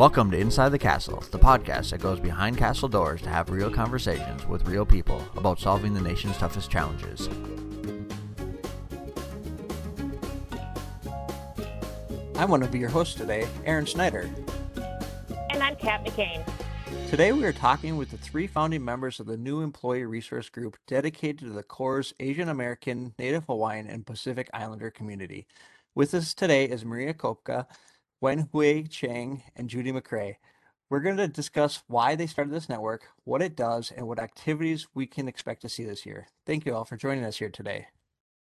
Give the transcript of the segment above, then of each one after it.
Welcome to Inside the Castle, the podcast that goes behind castle doors to have real conversations with real people about solving the nation's toughest challenges. I'm one of your hosts today, Aaron Snyder. And I'm Kat McCain. Today we are talking with the three founding members of the new employee resource group dedicated to the Corps' Asian American, Native Hawaiian, and Pacific Islander community. With us today is Marie Kopka, Wen-Huei Chang, and Judy McCrea. We're going to discuss why they started this network, what it does, and what activities we can expect to see this year. Thank you all for joining us here today.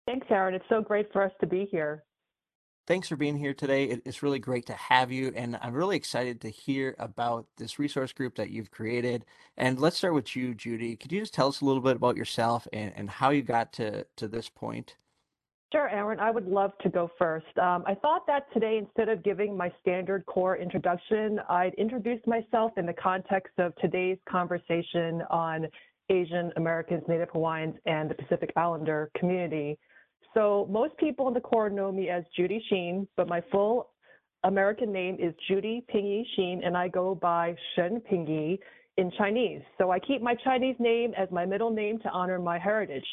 Thanks, Aaron. It's so great for us to be here. Thanks for being here today. It's really great to have you, and I'm really excited to hear about this resource group that you've created. And let's start with you, Judy. Could you just tell us a little bit about yourself and, and how you got to, to this point? Sure, Aaron, I would love to go first. Um, I thought that today, instead of giving my standard Corps introduction, I'd introduce myself in the context of today's conversation on Asian Americans, Native Hawaiians, and the Pacific Islander community. So most people in the Corps know me as Judy Sheen, but my full American name is Judy Pingyi Sheen, and I go by Shen Pingyi in Chinese. So I keep my Chinese name as my middle name to honor my heritage.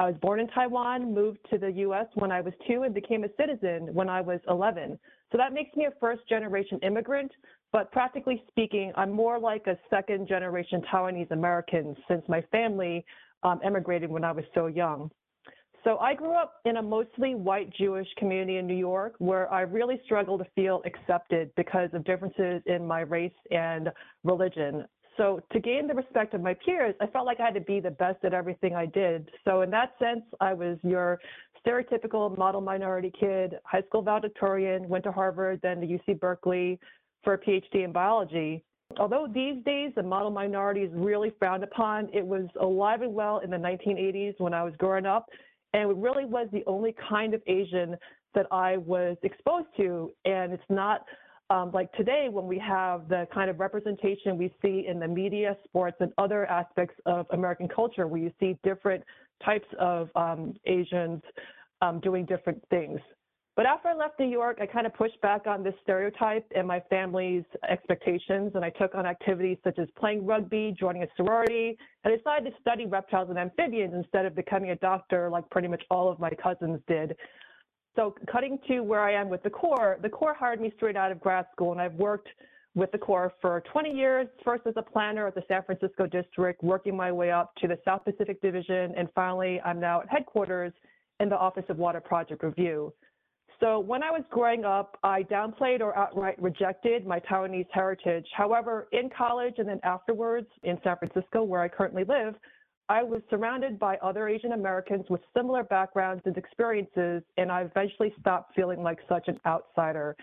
I was born in Taiwan, moved to the US when I was two, and became a citizen when I was 11. So that makes me a first generation immigrant, but practically speaking, I'm more like a second generation Taiwanese American since my family um, emigrated when I was so young. So I grew up in a mostly white Jewish community in New York where I really struggled to feel accepted because of differences in my race and religion. So to gain the respect of my peers, I felt like I had to be the best at everything I did. So in that sense, I was your stereotypical model minority kid, high school valedictorian, went to Harvard, then to UC Berkeley for a PhD in biology. Although these days the model minority is really frowned upon, it was alive and well in the 1980s when I was growing up, and it really was the only kind of Asian that I was exposed to. And it's not um, like today when we have the kind of representation we see in the media, sports, and other aspects of American culture, where you see different types of um, Asians um, doing different things. But after I left New York, I kind of pushed back on this stereotype and my family's expectations, and I took on activities such as playing rugby, joining a sorority, and I decided to study reptiles and amphibians instead of becoming a doctor like pretty much all of my cousins did. So cutting to where I am with the Corps, the Corps hired me straight out of grad school, and I've worked with the Corps for 20 years, first as a planner at the San Francisco district, working my way up to the South Pacific Division, and finally I'm now at headquarters in the Office of Water Project Review. So when I was growing up, I downplayed or outright rejected my Taiwanese heritage. However, in college and then afterwards in San Francisco, where I currently live, I was surrounded by other Asian Americans with similar backgrounds and experiences, and I eventually stopped feeling like such an outsider.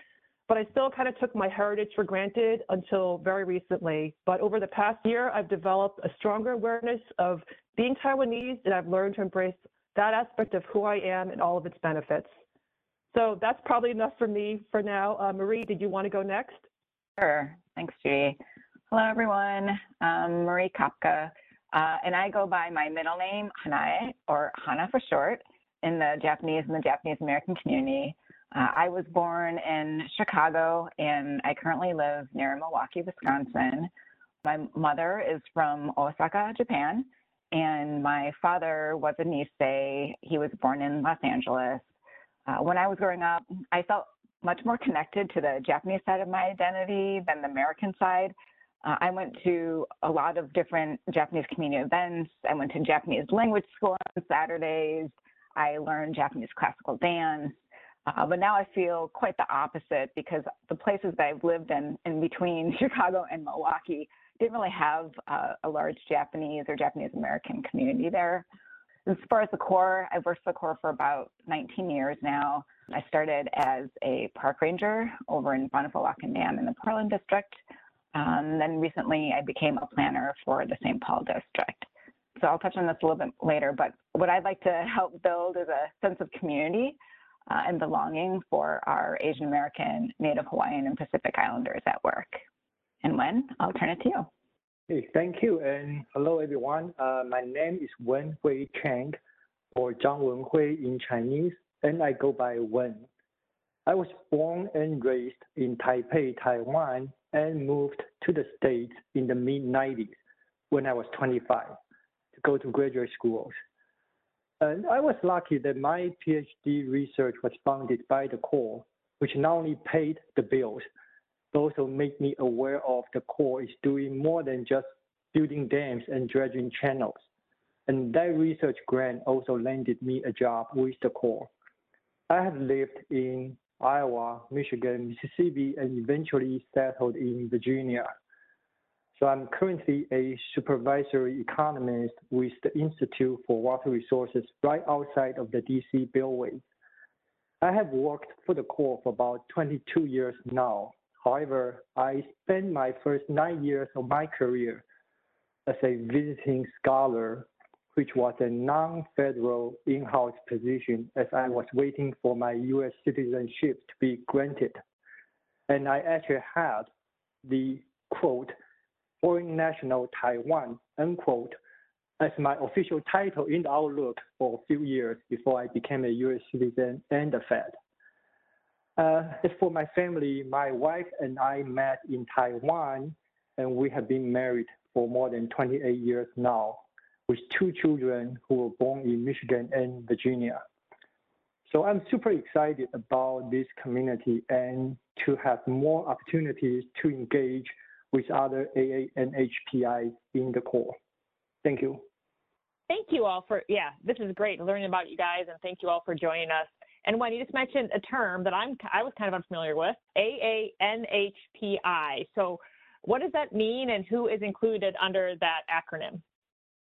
But I still kind of took my heritage for granted until very recently. But over the past year, I've developed a stronger awareness of being Taiwanese, and I've learned to embrace that aspect of who I am and all of its benefits. So that's probably enough for me for now. Uh, Marie, did you want to go next? Sure. Thanks, Judy. Hello, everyone. I'm Marie Kopka. Uh, and I go by my middle name, Hanae, or Hana for short, in the Japanese and the Japanese American community. Uh, I was born in Chicago, and I currently live near Milwaukee, Wisconsin. My mother is from Osaka, Japan, and my father was a Nisei. He was born in Los Angeles. Uh, when I was growing up, I felt much more connected to the Japanese side of my identity than the American side. Uh, I went to a lot of different Japanese community events. I went to Japanese language school on Saturdays. I learned Japanese classical dance. Uh, but now I feel quite the opposite because the places that I've lived in, in between Chicago and Milwaukee, didn't really have uh, a large Japanese or Japanese American community there. As far as the Corps, I've worked for the Corps for about 19 years now. I started as a park ranger over in Bonneville-Lock-and Dam in the Portland district. Um, then recently I became a planner for the St. Paul district. So I'll touch on this a little bit later, but what I'd like to help build is a sense of community uh, and belonging for our Asian American, Native Hawaiian, and Pacific Islanders at work. And Wen, I'll turn it to you. Hey, thank you, and hello everyone. Uh, my name is Wen-Huei Chang, or Zhang Wenhui in Chinese, and I go by Wen. I was born and raised in Taipei, Taiwan, and moved to the States in the mid 90s when I was 25 to go to graduate schools. And I was lucky that my PhD research was funded by the Corps, which not only paid the bills, but also made me aware of the Corps is doing more than just building dams and dredging channels. And that research grant also landed me a job with the Corps. I have lived in Iowa, Michigan, Mississippi, and eventually settled in Virginia. So I'm currently a supervisory economist with the Institute for Water Resources right outside of the DC Beltway. I have worked for the Corps for about 22 years now. However, I spent my first nine years of my career as a visiting scholar, which was a non-federal in-house position as I was waiting for my U.S. citizenship to be granted. And I actually had the quote, foreign national Taiwan, unquote, as my official title in the Outlook for a few years before I became a U.S. citizen and a Fed. Uh, as for my family, my wife and I met in Taiwan, and we have been married for more than 28 years now, with two children who were born in Michigan and Virginia. So I'm super excited about this community and to have more opportunities to engage with other AA and HPI in the Corps. Thank you. Thank you all for, yeah, this is great learning about you guys, and thank you all for joining us. And Wen you just mentioned a term that I'm, I was kind of unfamiliar with, AANHPI. So what does that mean and who is included under that acronym?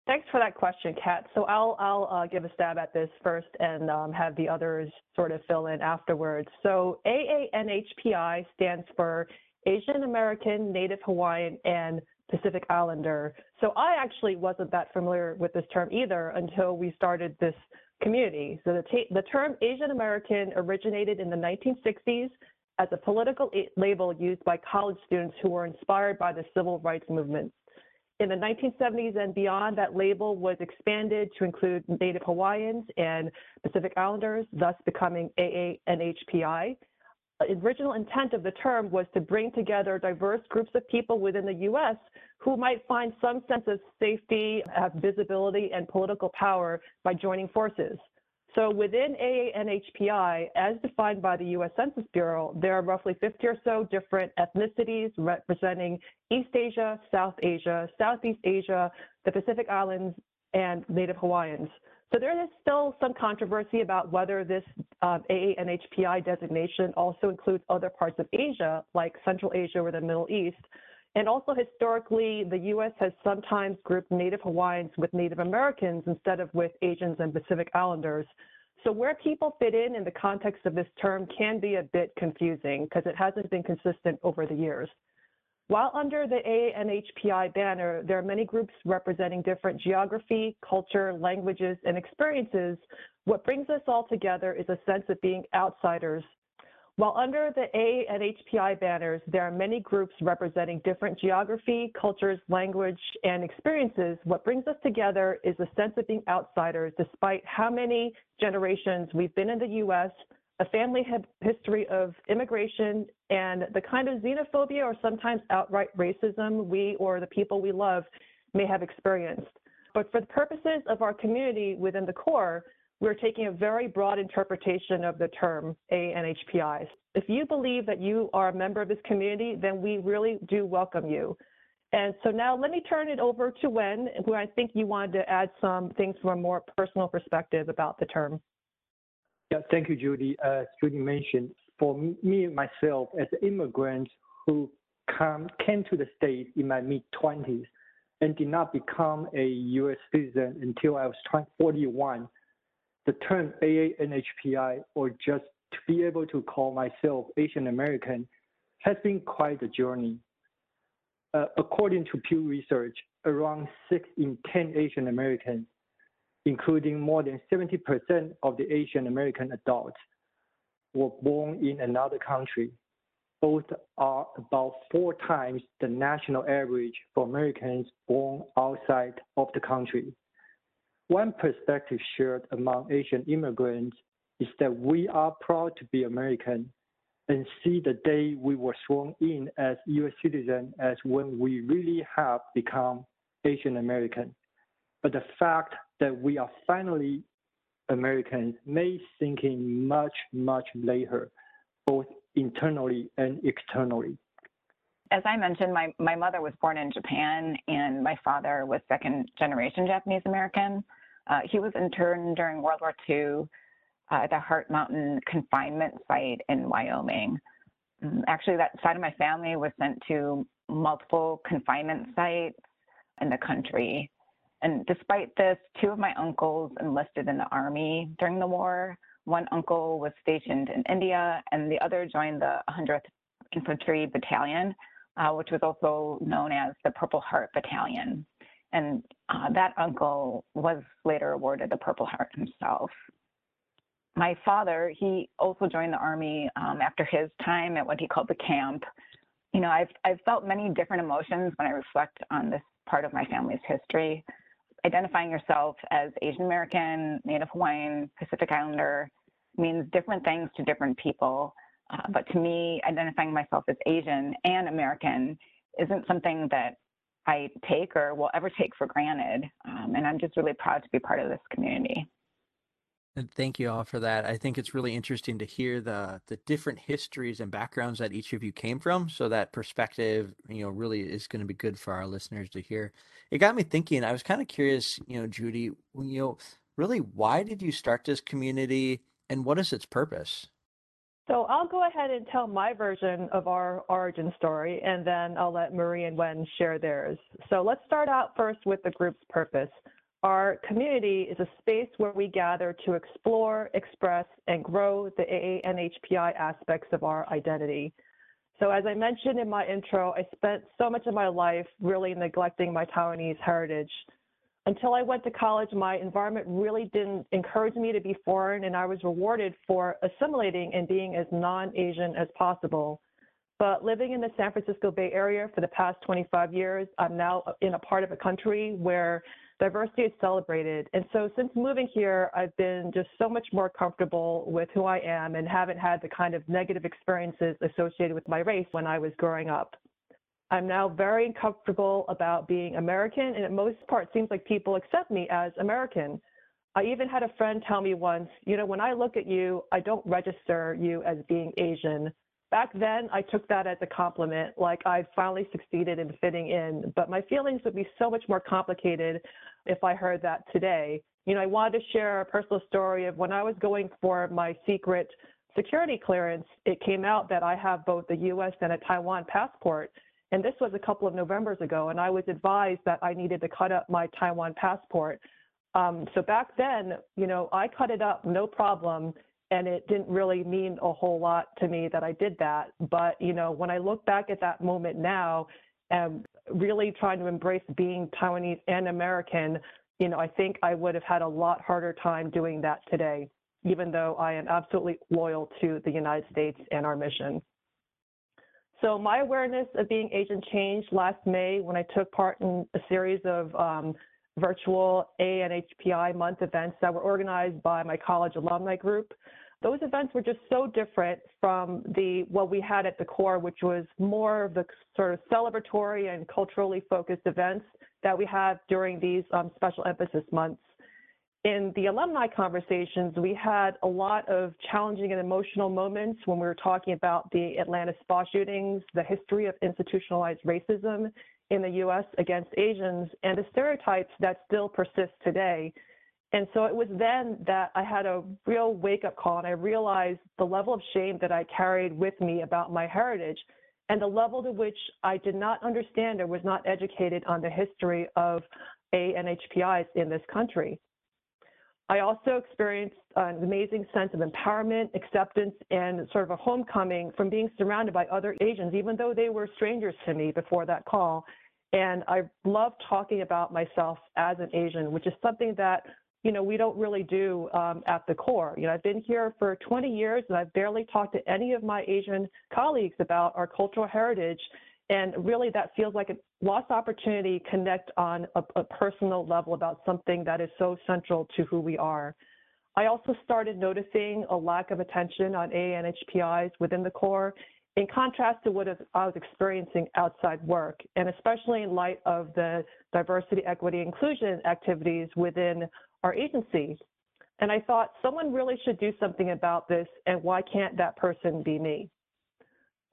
Thanks for that question, Kat. So I'll, I'll uh, give a stab at this first and um, have the others sort of fill in afterwards. So AANHPI stands for Asian American, Native Hawaiian, and Pacific Islander. So I actually wasn't that familiar with this term either until we started this community. So the, the term Asian American originated in the 1960s as a political label used by college students who were inspired by the civil rights movement. In the 1970s and beyond, that label was expanded to include Native Hawaiians and Pacific Islanders, thus becoming AANHPI The original intent of the term was to bring together diverse groups of people within the U.S. who might find some sense of safety, have visibility, and political power by joining forces. So within AANHPI, as defined by the U.S. Census Bureau, there are roughly 50 or so different ethnicities representing East Asia, South Asia, Southeast Asia, the Pacific Islands, and Native Hawaiians. So there is still some controversy about whether this um, AANHPI designation also includes other parts of Asia, like Central Asia or the Middle East. And also historically, the U.S. has sometimes grouped Native Hawaiians with Native Americans instead of with Asians and Pacific Islanders. So where people fit in in the context of this term can be a bit confusing because it hasn't been consistent over the years. While under the AANHPI banner, there are many groups representing different geography, culture, languages, and experiences, what brings us all together is a sense of being outsiders. While under the A and HPI banners, there are many groups representing different geography, cultures, language, and experiences, what brings us together is a sense of being outsiders despite how many generations we've been in the U.S., a family history of immigration and the kind of xenophobia or sometimes outright racism we or the people we love may have experienced. But for the purposes of our community within the Corps, we're taking a very broad interpretation of the term ANHPIs. If you believe that you are a member of this community, then we really do welcome you. And so now let me turn it over to Wen, who I think you wanted to add some things from a more personal perspective about the term. Yeah, thank you, Judy. As Judy mentioned, for me and myself, as an immigrant who come, came to the States in my mid 20s and did not become a U.S. citizen until I was 41, the term AANHPI, or just to be able to call myself Asian American, has been quite a journey. Uh, according to Pew Research, around 6 in 10 Asian Americans including more than 70% of the Asian American adults, were born in another country. Both are about four times the national average for Americans born outside of the country. One perspective shared among Asian immigrants is that we are proud to be American and see the day we were sworn in as U.S. citizen as when we really have become Asian American. But the fact that we are finally Americans may sink in much, much later, both internally and externally. As I mentioned, my, my mother was born in Japan and my father was second generation Japanese American. Uh, he was interned during World War II uh, at the Heart Mountain confinement site in Wyoming. Mm, actually, that side of my family was sent to multiple confinement sites in the country. And despite this, two of my uncles enlisted in the army during the war. One uncle was stationed in India, and the other joined the 100th Infantry Battalion, uh, which was also known as the Purple Heart Battalion. And uh, that uncle was later awarded the Purple Heart himself. My father, he also joined the Army um, after his time at what he called the camp. You know, I've, I've felt many different emotions when I reflect on this part of my family's history. Identifying yourself as Asian American, Native Hawaiian, Pacific Islander means different things to different people. Uh, but to me, identifying myself as Asian and American isn't something that I take or will ever take for granted. Um, and I'm just really proud to be part of this community. And thank you all for that. I think it's really interesting to hear the the different histories and backgrounds that each of you came from. So that perspective, you know, really is going to be good for our listeners to hear. It got me thinking. I was kind of curious, you know, Judy, you know, really, why did you start this community, and what is its purpose? So I'll go ahead and tell my version of our origin story, and then I'll let Marie and Wen share theirs. So let's start out first with the group's purpose. Our community is a space where we gather to explore, express, and grow the AANHPI aspects of our identity. So as I mentioned in my intro, I spent so much of my life really neglecting my Taiwanese heritage. Until I went to college, my environment really didn't encourage me to be foreign, and I was rewarded for assimilating and being as non-Asian as possible. But living in the San Francisco Bay Area for the past 25 years, I'm now in a part of a country where diversity is celebrated. And so since moving here, I've been just so much more comfortable with who I am and haven't had the kind of negative experiences associated with my race when I was growing up. I'm now very comfortable about being American, and at most part, seems like people accept me as American. I even had a friend tell me once, you know, when I look at you, I don't register you as being Asian. Back then, I took that as a compliment, like I finally succeeded in fitting in. But my feelings would be so much more complicated if I heard that today. You know, I wanted to share a personal story of when I was going for my secret security clearance, it came out that I have both a US and a Taiwan passport. And this was a couple of Novembers ago, and I was advised that I needed to cut up my Taiwan passport. Um, so back then, you know, I cut it up, no problem and it didn't really mean a whole lot to me that I did that. But you know, when I look back at that moment now, and really trying to embrace being Taiwanese and American, you know, I think I would have had a lot harder time doing that today, even though I am absolutely loyal to the United States and our mission. So my awareness of being Asian changed last May when I took part in a series of um, virtual ANHPI month events that were organized by my college alumni group. Those events were just so different from the what we had at the Corps, which was more of the sort of celebratory and culturally focused events that we have during these um, special emphasis months. In the alumni conversations, we had a lot of challenging and emotional moments when we were talking about the Atlanta spa shootings, the history of institutionalized racism, in the US against Asians and the stereotypes that still persist today. And so it was then that I had a real wake up call and I realized the level of shame that I carried with me about my heritage and the level to which I did not understand or was not educated on the history of ANHPIs in this country. I also experienced an amazing sense of empowerment, acceptance, and sort of a homecoming from being surrounded by other Asians, even though they were strangers to me before that call. And I love talking about myself as an Asian, which is something that you know we don't really do um, at the Corps. You know, I've been here for 20 years, and I've barely talked to any of my Asian colleagues about our cultural heritage and really, that feels like a lost opportunity connect on a, a, personal level about something that is so central to who we are. I also started noticing a lack of attention on AA and HPIs within the Corps in contrast to what I was experiencing outside work, and especially in light of the diversity, equity, inclusion activities within our agency. And I thought someone really should do something about this, and why can't that person be me?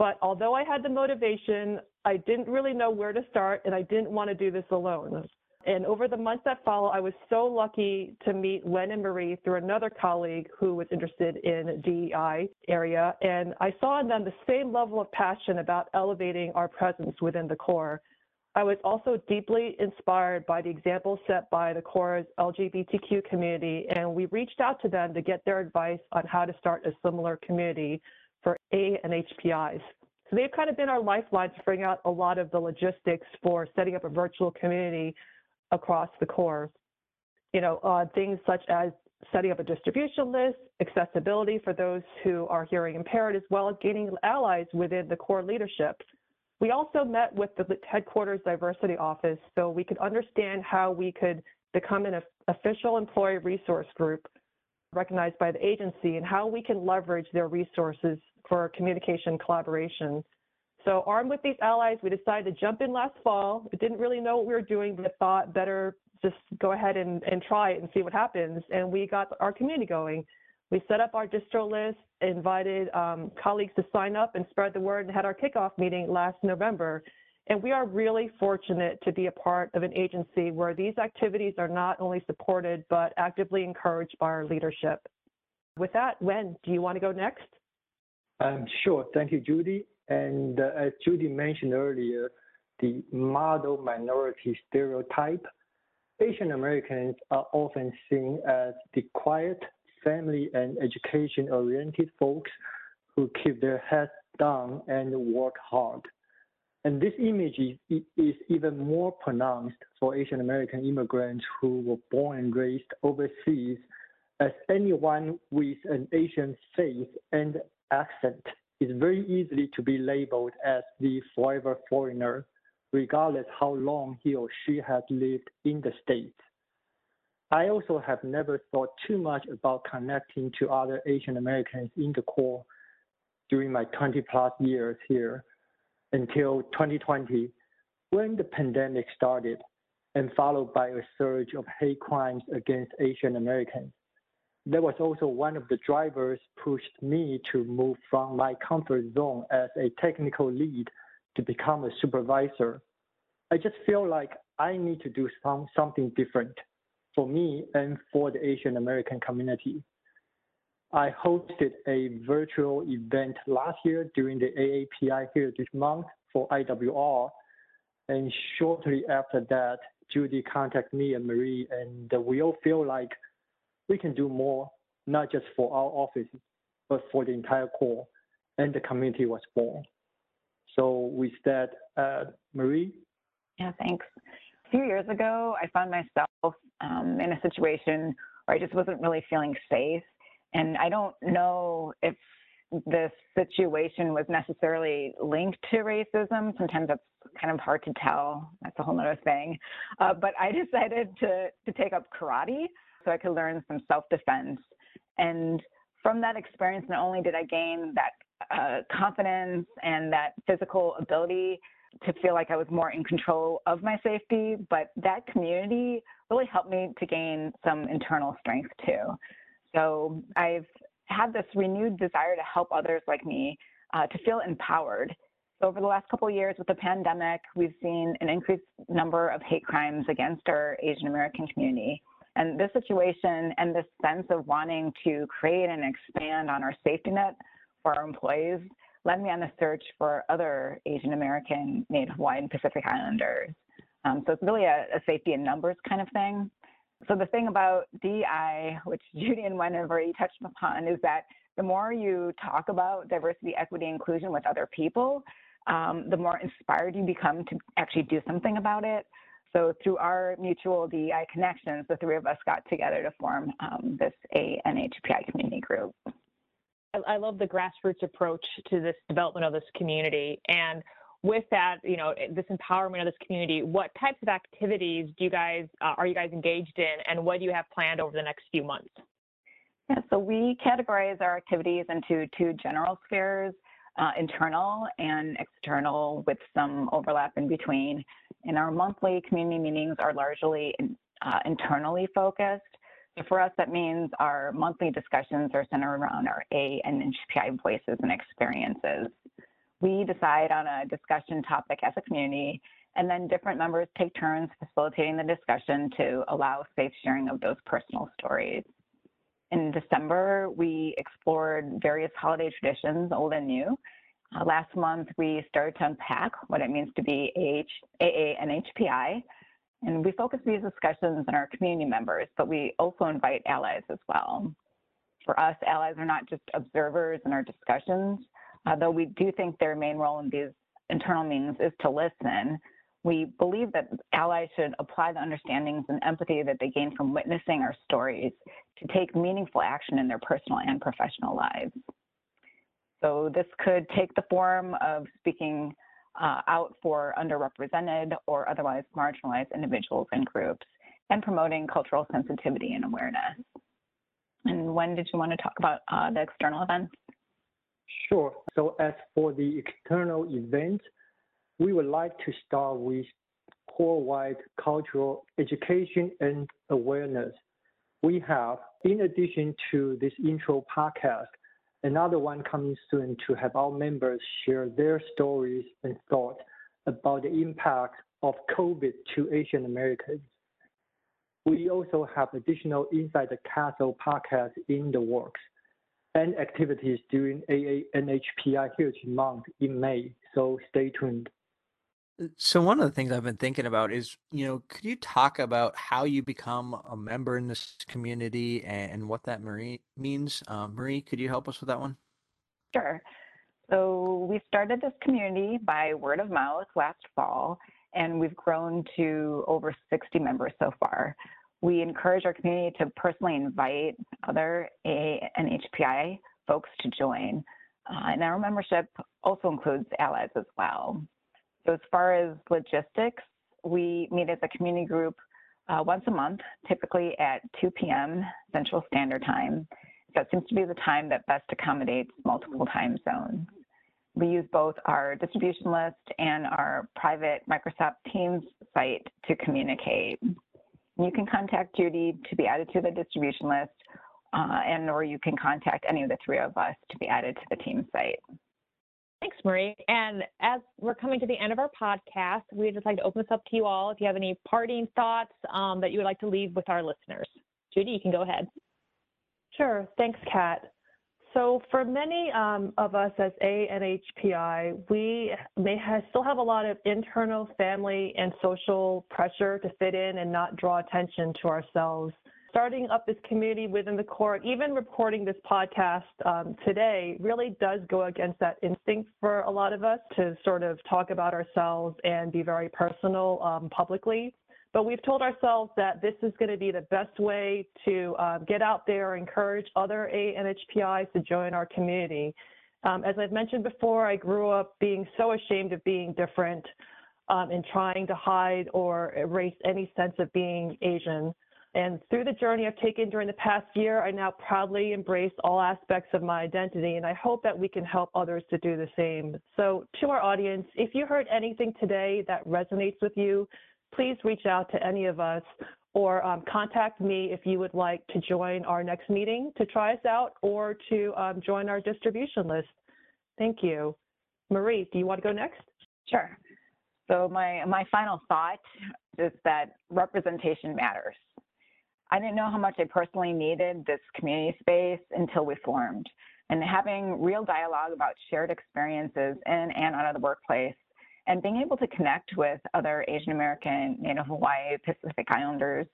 But although I had the motivation, I didn't really know where to start, and I didn't want to do this alone. And over the months that followed, I was so lucky to meet Wen and Marie through another colleague who was interested in DEI area. And I saw in them the same level of passion about elevating our presence within the Corps. I was also deeply inspired by the example set by the Corps' LGBTQ community, and we reached out to them to get their advice on how to start a similar community A and HPIs. So they've kind of been our lifeline to bring out a lot of the logistics for setting up a virtual community across the Corps. You know, uh, things such as setting up a distribution list, accessibility for those who are hearing impaired, as well as gaining allies within the Corps leadership. We also met with the headquarters diversity office so we could understand how we could become an official employee resource group recognized by the agency and how we can leverage their resources for communication collaboration. So armed with these allies, we decided to jump in last fall. We didn't really know what we were doing, but thought better just go ahead and, and try it and see what happens. And we got our community going. We set up our distro list, invited um, colleagues to sign up and spread the word, and had our kickoff meeting last November. And we are really fortunate to be a part of an agency where these activities are not only supported, but actively encouraged by our leadership. With that, Wen, do you want to go next? Um, sure. Thank you, Judy. And uh, as Judy mentioned earlier, the model minority stereotype, Asian Americans are often seen as the quiet, family and education oriented folks who keep their heads down and work hard. And this image is, is even more pronounced for Asian American immigrants who were born and raised overseas, as anyone with an Asian faith and accent is very easily to be labeled as the forever foreigner, regardless how long he or she has lived in the States. I also have never thought too much about connecting to other Asian Americans in the Corps during my 20 plus years here until 2020, when the pandemic started and followed by a surge of hate crimes against Asian Americans that was also one of the drivers pushed me to move from my comfort zone as a technical lead to become a supervisor. I just feel like I need to do some, something different for me and for the Asian American community. I hosted a virtual event last year during the AAPI Heritage Month for IWR. And shortly after that, Judy contacted me and Marie, and we all feel like we can do more, not just for our offices, but for the entire Corps, and the community was born. So with that, uh, Marie? Yeah, thanks. A few years ago, I found myself um, in a situation where I just wasn't really feeling safe. And I don't know if this situation was necessarily linked to racism. Sometimes that's kind of hard to tell. That's a whole other thing. Uh, but I decided to, to take up karate so I could learn some self-defense. And from that experience, not only did I gain that uh, confidence and that physical ability to feel like I was more in control of my safety, but that community really helped me to gain some internal strength too. So I've had this renewed desire to help others like me uh, to feel empowered. So over the last couple of years with the pandemic, we've seen an increased number of hate crimes against our Asian American community. And this situation and this sense of wanting to create and expand on our safety net for our employees led me on a search for other Asian American, Native Hawaiian, Pacific Islanders. Um, so it's really a, a, safety in numbers kind of thing. So the thing about DI, which Judy and Wen have already touched upon, is that the more you talk about diversity, equity, inclusion with other people, um, the more inspired you become to actually do something about it. So through our mutual DEI connections, the three of us got together to form um, this ANHPI community group. I love the grassroots approach to this development of this community. And with that, you know, this empowerment of this community, what types of activities do you guys, uh, are you guys engaged in and what do you have planned over the next few months? Yeah, so we categorize our activities into two general spheres, uh, internal and external with some overlap in between. And our monthly community meetings are largely uh, internally focused. So for us, that means our monthly discussions are centered around our A and HPI voices and experiences. We decide on a discussion topic as a community, and then different members take turns facilitating the discussion to allow safe sharing of those personal stories. In December, we explored various holiday traditions, old and new. Uh, last month, we started to unpack what it means to be AH, AA and HPI. And we focus these discussions on our community members, but we also invite allies as well. For us, allies are not just observers in our discussions, uh, though we do think their main role in these internal meetings is to listen we believe that allies should apply the understandings and empathy that they gain from witnessing our stories to take meaningful action in their personal and professional lives. So this could take the form of speaking uh, out for underrepresented or otherwise marginalized individuals and groups and promoting cultural sensitivity and awareness. And Wen did you want to talk about uh, the external events? Sure. So as for the external events, we would like to start with core-wide cultural education and awareness. We have, in addition to this intro podcast, another one coming soon to have our members share their stories and thoughts about the impact of COVID to Asian Americans. We also have additional Inside the Castle podcast in the works and activities during AA NHPI Heritage Month in May, so stay tuned. So one of the things I've been thinking about is, you know, could you talk about how you become a member in this community and, and what that Marie means? Um, Marie, could you help us with that one? Sure. So we started this community by word of mouth last fall, and we've grown to over 60 members so far. We encourage our community to personally invite other A and HPI folks to join. Uh, and our membership also includes allies as well. So as far as logistics, we meet as a community group uh, once a month, typically at 2 p.m. Central Standard Time. That seems to be the time that best accommodates multiple time zones. We use both our distribution list and our private Microsoft Teams site to communicate. You can contact Judy to be added to the distribution list, uh, and or you can contact any of the three of us to be added to the team site. Marie. And as we're coming to the end of our podcast, we'd just like to open this up to you all. If you have any parting thoughts um, that you would like to leave with our listeners, Judy, you can go ahead. Sure. Thanks, Kat. So for many um, of us as ANHPI, we may have, still have a lot of internal family and social pressure to fit in and not draw attention to ourselves starting up this community within the court, even reporting this podcast um, today, really does go against that instinct for a lot of us to sort of talk about ourselves and be very personal um, publicly. But we've told ourselves that this is going to be the best way to uh, get out there, encourage other ANHPIs to join our community. Um, as I've mentioned before, I grew up being so ashamed of being different um, and trying to hide or erase any sense of being Asian. And through the journey I've taken during the past year, I now proudly embrace all aspects of my identity, and I hope that we can help others to do the same. So, to our audience, if you heard anything today that resonates with you, please reach out to any of us or um, contact me if you would like to join our next meeting to try us out or to um, join our distribution list. Thank you. Marie, do you want to go next? Sure. So my, my final thought is that representation matters. I didn't know how much I personally needed this community space until we formed. And having real dialogue about shared experiences in and out of the workplace and being able to connect with other Asian American, Native Hawaii, Pacific Islanders,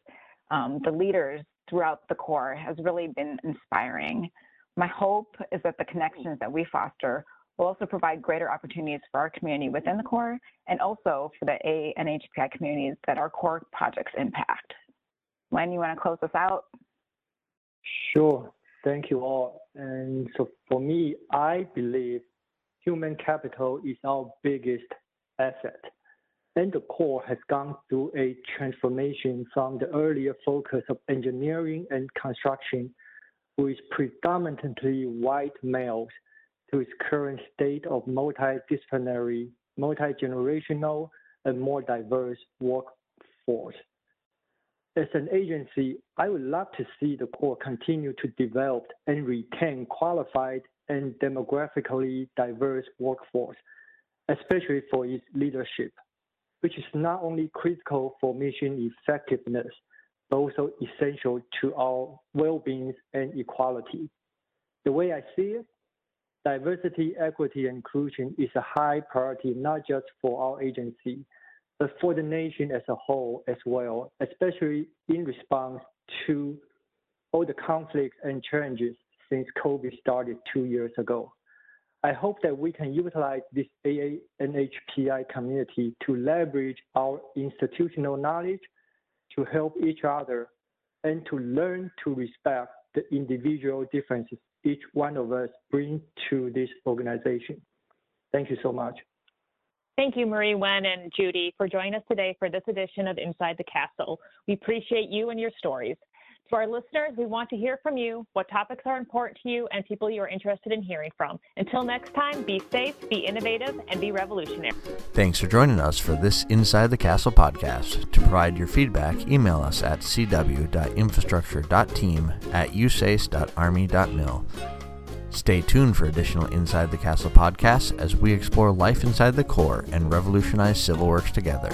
um, the leaders throughout the Corps has really been inspiring. My hope is that the connections that we foster will also provide greater opportunities for our community within the Corps and also for the A and HPI communities that our Corps projects impact. Wen you want to close us out? Sure. Thank you all. And so for me, I believe human capital is our biggest asset. And the Corps has gone through a transformation from the earlier focus of engineering and construction is predominantly white males to its current state of multidisciplinary, multi-generational, and more diverse workforce. As an agency, I would love to see the Corps continue to develop and retain qualified and demographically diverse workforce, especially for its leadership, which is not only critical for mission effectiveness, but also essential to our well-being and equality. The way I see it, diversity, equity, and inclusion is a high priority, not just for our agency, but for the nation as a whole as well, especially in response to all the conflicts and challenges since COVID started two years ago. I hope that we can utilize this AANHPI community to leverage our institutional knowledge to help each other and to learn to respect the individual differences each one of us brings to this organization. Thank you so much. Thank you, Marie, Wen, and Judy, for joining us today for this edition of Inside the Castle. We appreciate you and your stories. To our listeners, we want to hear from you what topics are important to you and people you are interested in hearing from. Until next time, be safe, be innovative, and be revolutionary. Thanks for joining us for this Inside the Castle podcast. To provide your feedback, email us at cw.infrastructure.team at usace.army.mil. Stay tuned for additional Inside the Castle podcasts as we explore life inside the Corps and revolutionize civil works together.